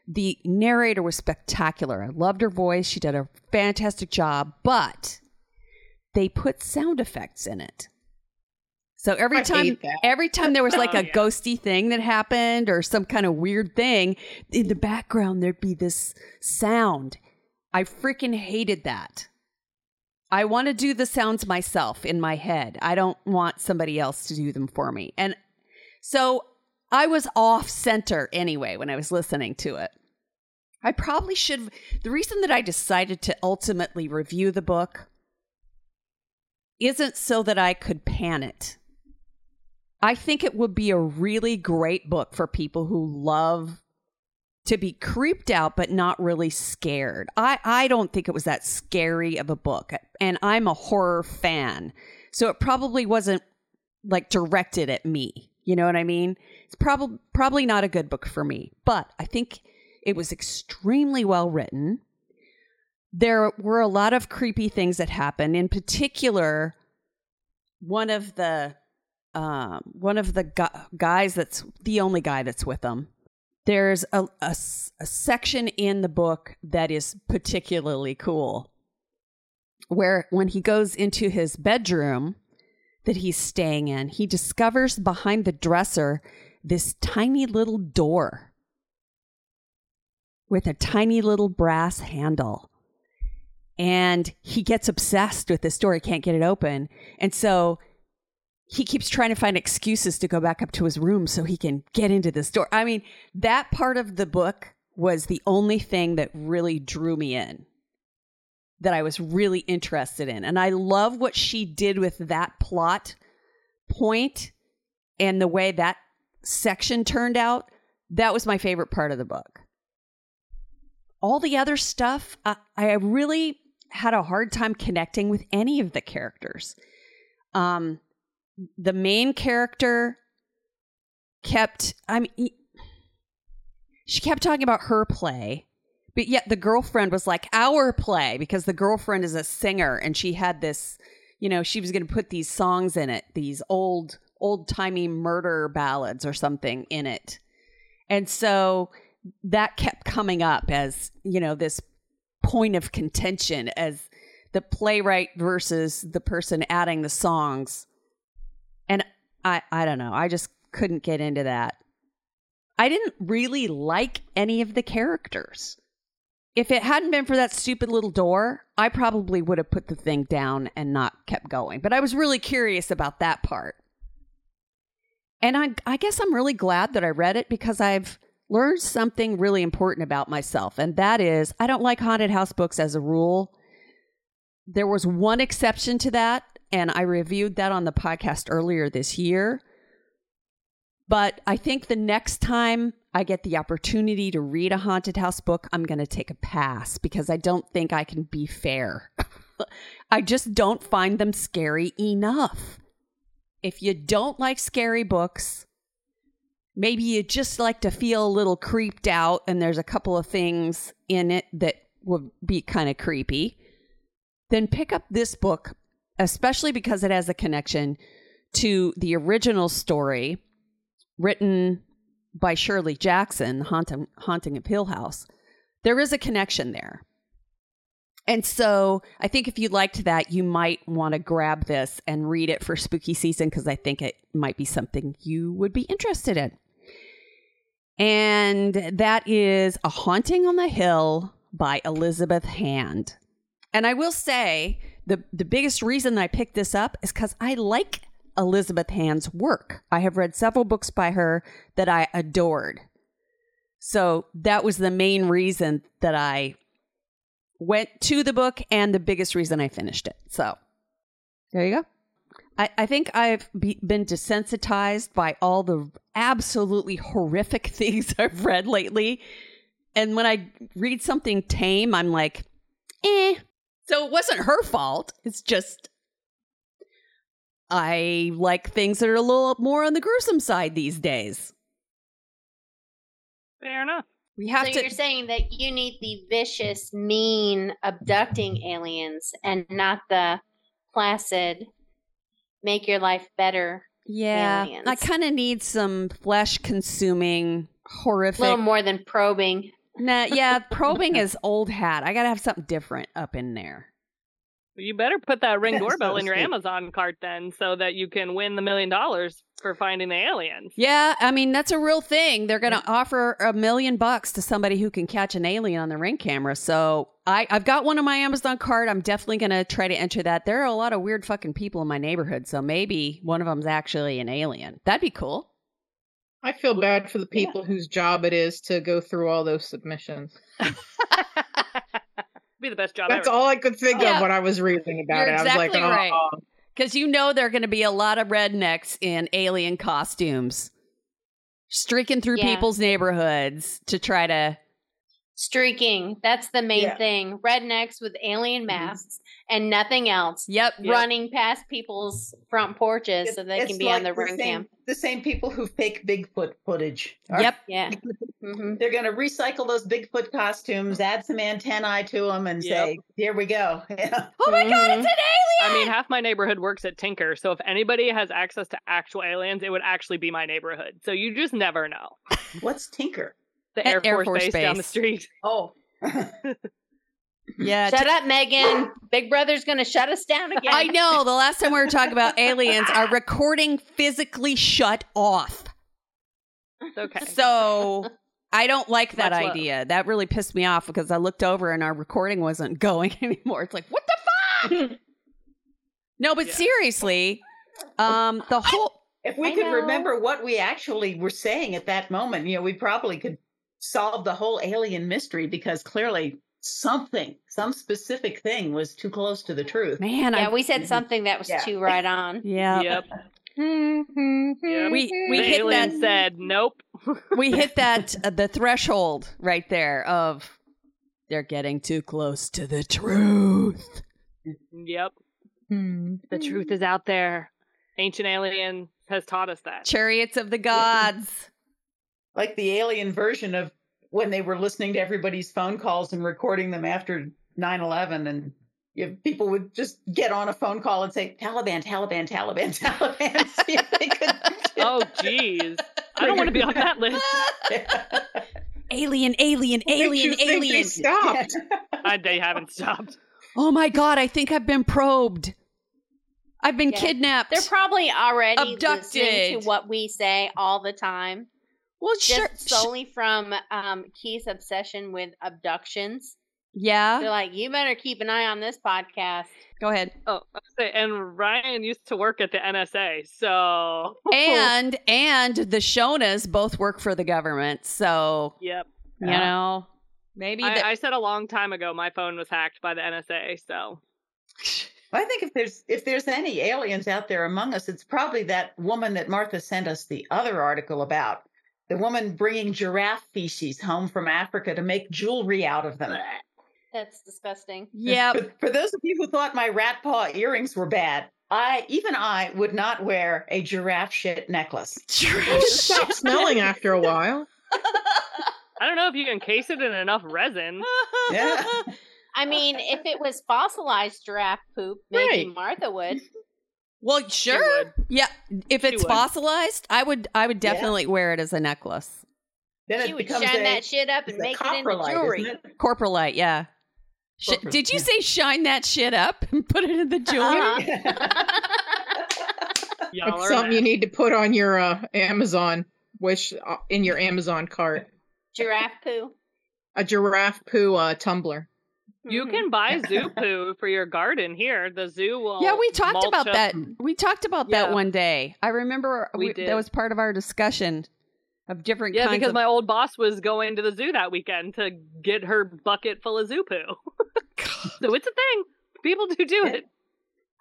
The narrator was spectacular. I loved her voice. She did a fantastic job, but they put sound effects in it. So every I time every time there was like Oh, a yeah. ghosty thing that happened or some kind of weird thing, in the background there'd be this sound. I freaking hated that. I want to do the sounds myself in my head. I don't want somebody else to do them for me. And so I was off center anyway when I was listening to it. I probably should. The reason that I decided to ultimately review the book isn't so that I could pan it. I think it would be a really great book for people who love to be creeped out but not really scared. I, I don't think it was that scary of a book. And I'm a horror fan. So it probably wasn't like directed at me. You know what I mean? It's probably probably not a good book for me, but I think it was extremely well written. There were a lot of creepy things that happened. In particular, one of the um, one of the gu- guys that's the only guy that's with them. There's a section in the book that is particularly cool, where when he goes into his bedroom that he's staying in, he discovers behind the dresser this tiny little door with a tiny little brass handle. And he gets obsessed with this door. He can't get it open. And so he keeps trying to find excuses to go back up to his room so he can get into this door. I mean, that part of the book was the only thing that really drew me in, that I was really interested in. And I love what she did with that plot point and the way that section turned out. That was my favorite part of the book. All the other stuff, I, I really had a hard time connecting with any of the characters. Um, the main character kept i mean she kept talking about her play but yet the girlfriend was like our play because the girlfriend is a singer and she had this you know she was going to put these songs in it these old old timey murder ballads or something in it. And so that kept coming up as, you know, this point of contention as the playwright versus the person adding the songs. And I I don't know. I just couldn't get into that. I didn't really like any of the characters. If it hadn't been for that stupid little door, I probably would have put the thing down and not kept going. But I was really curious about that part. And I I guess I'm really glad that I read it because I've learned something really important about myself, and that is I don't like haunted house books as a rule. There was one exception to that, and I reviewed that on the podcast earlier this year. But I think the next time I get the opportunity to read a haunted house book, I'm going to take a pass because I don't think I can be fair. I just don't find them scary enough. If you don't like scary books, maybe you just like to feel a little creeped out and there's a couple of things in it that would be kind of creepy, then pick up this book, especially because it has a connection to the original story written by Shirley Jackson, Haunting, Haunting of Hill House. There is a connection there. And so I think if you liked that, you might want to grab this and read it for spooky season because I think it might be something you would be interested in. And that is A Haunting on the Hill by Elizabeth Hand. And I will say the, the biggest reason I picked this up is because I like Elizabeth Hand's work. I have read several books by her that I adored. So that was the main reason that I went to the book and the biggest reason I finished it. So there you go. I, I think I've be, been desensitized by all the absolutely horrific things I've read lately. And when I read something tame, I'm like, eh. So it wasn't her fault. It's just I like things that are a little more on the gruesome side these days. Fair enough. We have so to. you're saying that you need the vicious, mean, abducting aliens and not the placid, make your life better. yeah, aliens. I kind of need some flesh consuming, horrific. A little more than probing. Nah, yeah, probing is old hat. I gotta have something different up in there. You better put that ring Yes, doorbell so in your sweet. Amazon cart then so that you can win the million dollars for finding the aliens. Yeah, I mean that's a real thing. They're gonna offer a million bucks to somebody who can catch an alien on the ring camera. So I, I've got one on my Amazon card. I'm definitely gonna try to enter that. There are a lot of weird fucking people in my neighborhood, so maybe one of them's actually an alien. That'd be cool. I feel bad for the people whose job it is to go through all those submissions. Be the best job That's ever. all I could think Yeah. of when I was reading about You're it. I was like, oh, right. Uh-uh. Because you know there are going to be a lot of rednecks in alien costumes streaking through Yeah. people's neighborhoods to try to. Streaking. That's the main Yeah. thing. Rednecks with alien masks and nothing else. Yep. Yep. Running past people's front porches so they can be like on the ring same, cam. The same people who fake Bigfoot footage. Yep. Yeah. hmm They're going to recycle those Bigfoot costumes, add some antennae to them, and Yep. say, "Here we go." Yeah. Oh my God, Mhm. it's an alien! I mean, half my neighborhood works at Tinker, so if anybody has access to actual aliens, it would actually be my neighborhood. So you just never know. What's Tinker? The Air, Air Force, Force base, down the street. Oh, yeah. Shut up, Megan. Big Brother's going to shut us down again. I know. The last time we were talking about aliens, our recording physically shut off. It's okay. So I don't like that Much love. idea. That really pissed me off because I looked over and our recording wasn't going anymore. It's like, what the fuck? no, but Yeah. seriously, um, the whole if we I could know. remember what we actually were saying at that moment, you know, we probably could solve the whole alien mystery because clearly something, some specific thing, was too close to the truth. man, Yeah, I we said something that was Yeah. too right on. yeah, Yep. we we the hit alien that said nope. we hit that uh, the threshold right there of they're getting too close to the truth. yep. The truth is out there. Ancient Alien has taught us that. Chariots of the gods. Like the alien version of when they were listening to everybody's phone calls and recording them after 9 11 and you, people would just get on a phone call and say Taliban, Taliban, Taliban, Taliban. See if they could. Oh, jeez. I don't want to be on that list. Alien, alien, What makes alien, they alien. stopped. I, they haven't stopped. Oh my god, I think I've been probed. I've been Yeah. kidnapped. They're probably already listening Abducted. to what we say all the time, well, sure. just solely from um, Keith's obsession with abductions. Yeah, they're like, you better keep an eye on this podcast. Go ahead. Oh, I was gonna say, and Ryan used to work at the NSA, so And and the Shonas both work for the government, so yep. you Yeah. know maybe the, I, I said a long time ago my phone was hacked by the NSA, so I think if there's if there's any aliens out there among us, it's probably that woman that Martha sent us the other article about. The woman bringing giraffe feces home from Africa to make jewelry out of them. That's disgusting. yeah. For, for those of you who thought my rat paw earrings were bad, I even I would not wear a giraffe shit necklace. It stopped smelling after a while. I don't know if you can case it in enough resin. Yeah. I mean, if it was fossilized giraffe poop, maybe Right. Martha would. Well, sure. Yeah, if She it's would. fossilized, I would I would Yeah. definitely wear it as a necklace. Then She it would shine a, that shit up and make it into jewelry. it? Coprolite, yeah. Sh- did you yeah. say shine that shit up and put it in the jewelry? Uh-huh. Y'all It's are something you need to put on your uh, Amazon wish uh, in your Amazon cart. Giraffe poo. A giraffe poo uh, tumbler. You Mhm. can buy zoo poo for your garden here. The zoo will. Yeah, we talked about up- that. We talked about that one day. I remember We we- did. that was part of our discussion of different Yeah, kinds because of my old boss was going to the zoo that weekend to get her bucket full of zoo poo. so it's a thing. People do do it.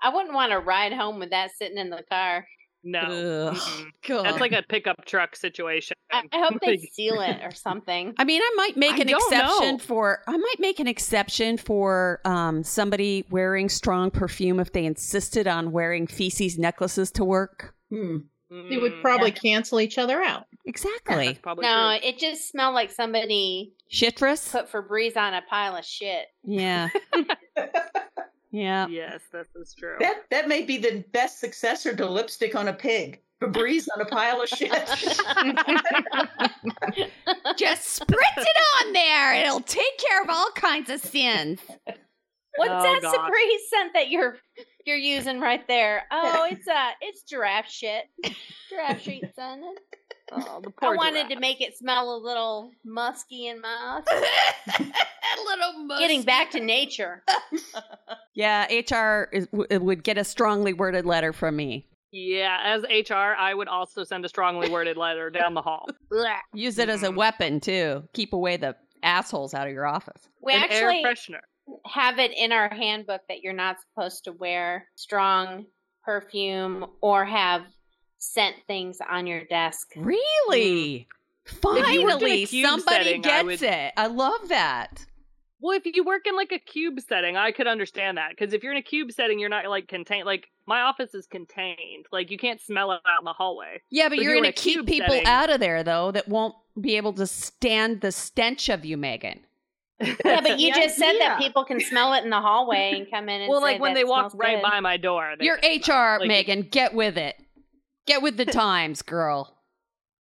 I wouldn't want to ride home with that sitting in the car. No. Ugh, God. That's like a pickup truck situation. I, I hope they Like, seal it or something. I mean, I might make I an exception know. for I might make an exception for um, somebody wearing strong perfume if they insisted on wearing feces necklaces to work. Hmm. They would mm, probably cancel each other out. Exactly. That's No, true. it just smelled like somebody Shitress? put Febreze on a pile of shit. Yeah. yeah. Yes, that is true. That that may be the best successor to lipstick on a pig. Febreze on a pile of shit. Just spritz it on there. It'll take care of all kinds of sins. What's Oh, that gosh. Febreze scent that you're you're using right there? Oh, it's uh it's giraffe shit. Giraffe shit scent. Oh, the I poor wanted to make it smell a little musky in my mouth. a little musky. Getting back to nature. Yeah, HR is, w- would get a strongly worded letter from me. Yeah, as HR, I would also send a strongly worded letter down the hall. Use it as a Mhm. weapon too. Keep away the assholes out of your office. We An actually air freshener. have it in our handbook that you're not supposed to wear strong perfume or have scent things on your desk. Really? Mm. If you worked in a Finally, somebody setting, I gets would- it. I love that. Well, if you work in like a cube setting, I could understand that. Because if you're in a cube setting, you're not like contained. Like my office is contained. Like you can't smell it out in the hallway. Yeah, but But you're you're going to keep people setting- out of there though that won't be able to stand the stench of you, Megan. Yeah, but you the just said that people can smell it in the hallway and come in and well, say like when that they walk smells right good. by my door. they You're HR. Like, Megan. Get with it. Get with the times, girl.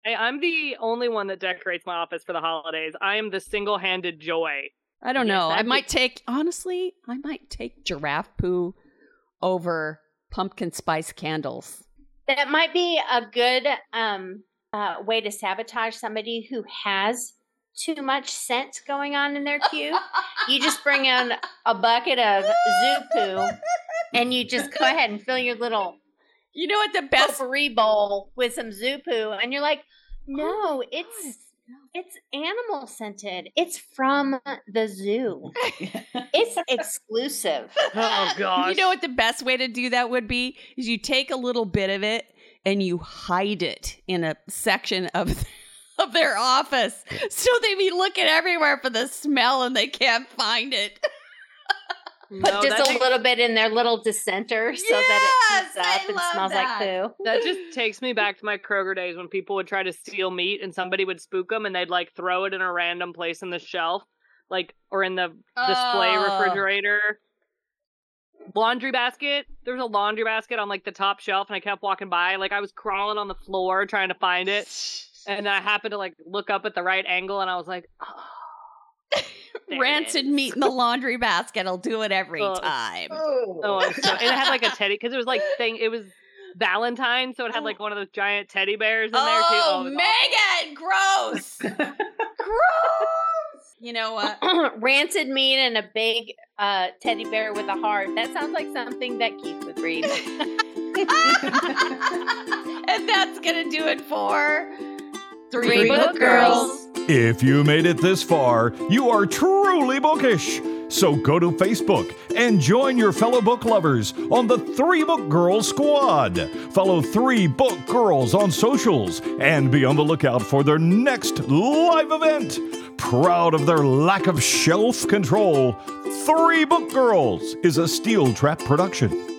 Hey, I'm the only one that decorates my office for the holidays. I am the single-handed joy. I don't Yes, know. I that'd be- might take honestly, I might take giraffe poo over pumpkin spice candles. That might be a good um, uh, way to sabotage somebody who has too much scent going on in their cube. you just bring in a bucket of zoo poo and you just go ahead and fill your little You know what the best potpourri bowl with some zupu, and you're like, no, oh it's it's animal scented. It's from the zoo. It's exclusive. Oh gosh. You know what the best way to do that would be? Is you take a little bit of it and you hide it in a section of of their office. So they be looking everywhere for the smell and they can't find it. No, Put just a takes- little bit in their little dissenter so that it heats up and smells that. like poo. That just takes me back to my Kroger days when people would try to steal meat and somebody would spook them and they'd like throw it in a random place in the shelf, like or in the display Oh. refrigerator. laundry basket. There was a laundry basket on like the top shelf, and I kept walking by. Like I was crawling on the floor trying to find it, and I happened to like look up at the right angle, and I was like, oh, there it Rancid meat in the laundry basket. I'll do it every Oh. time. Oh, it's so- and it had like a teddy because it was like thing. It was Valentine, so it had like one of those giant teddy bears in there too. Oh, it was Megan, gross. gross. You know what? Rancid meat and a big uh, teddy bear with a heart. That sounds like something that Keith would read. and that's gonna do it for Three Book Girls. If you made it this far, you are truly bookish. So go to Facebook and join your fellow book lovers on the Three Book Girls Squad. Follow Three Book Girls on socials and be on the lookout for their next live event. Proud of their lack of shelf control, Three Book Girls is a Steel Trap production.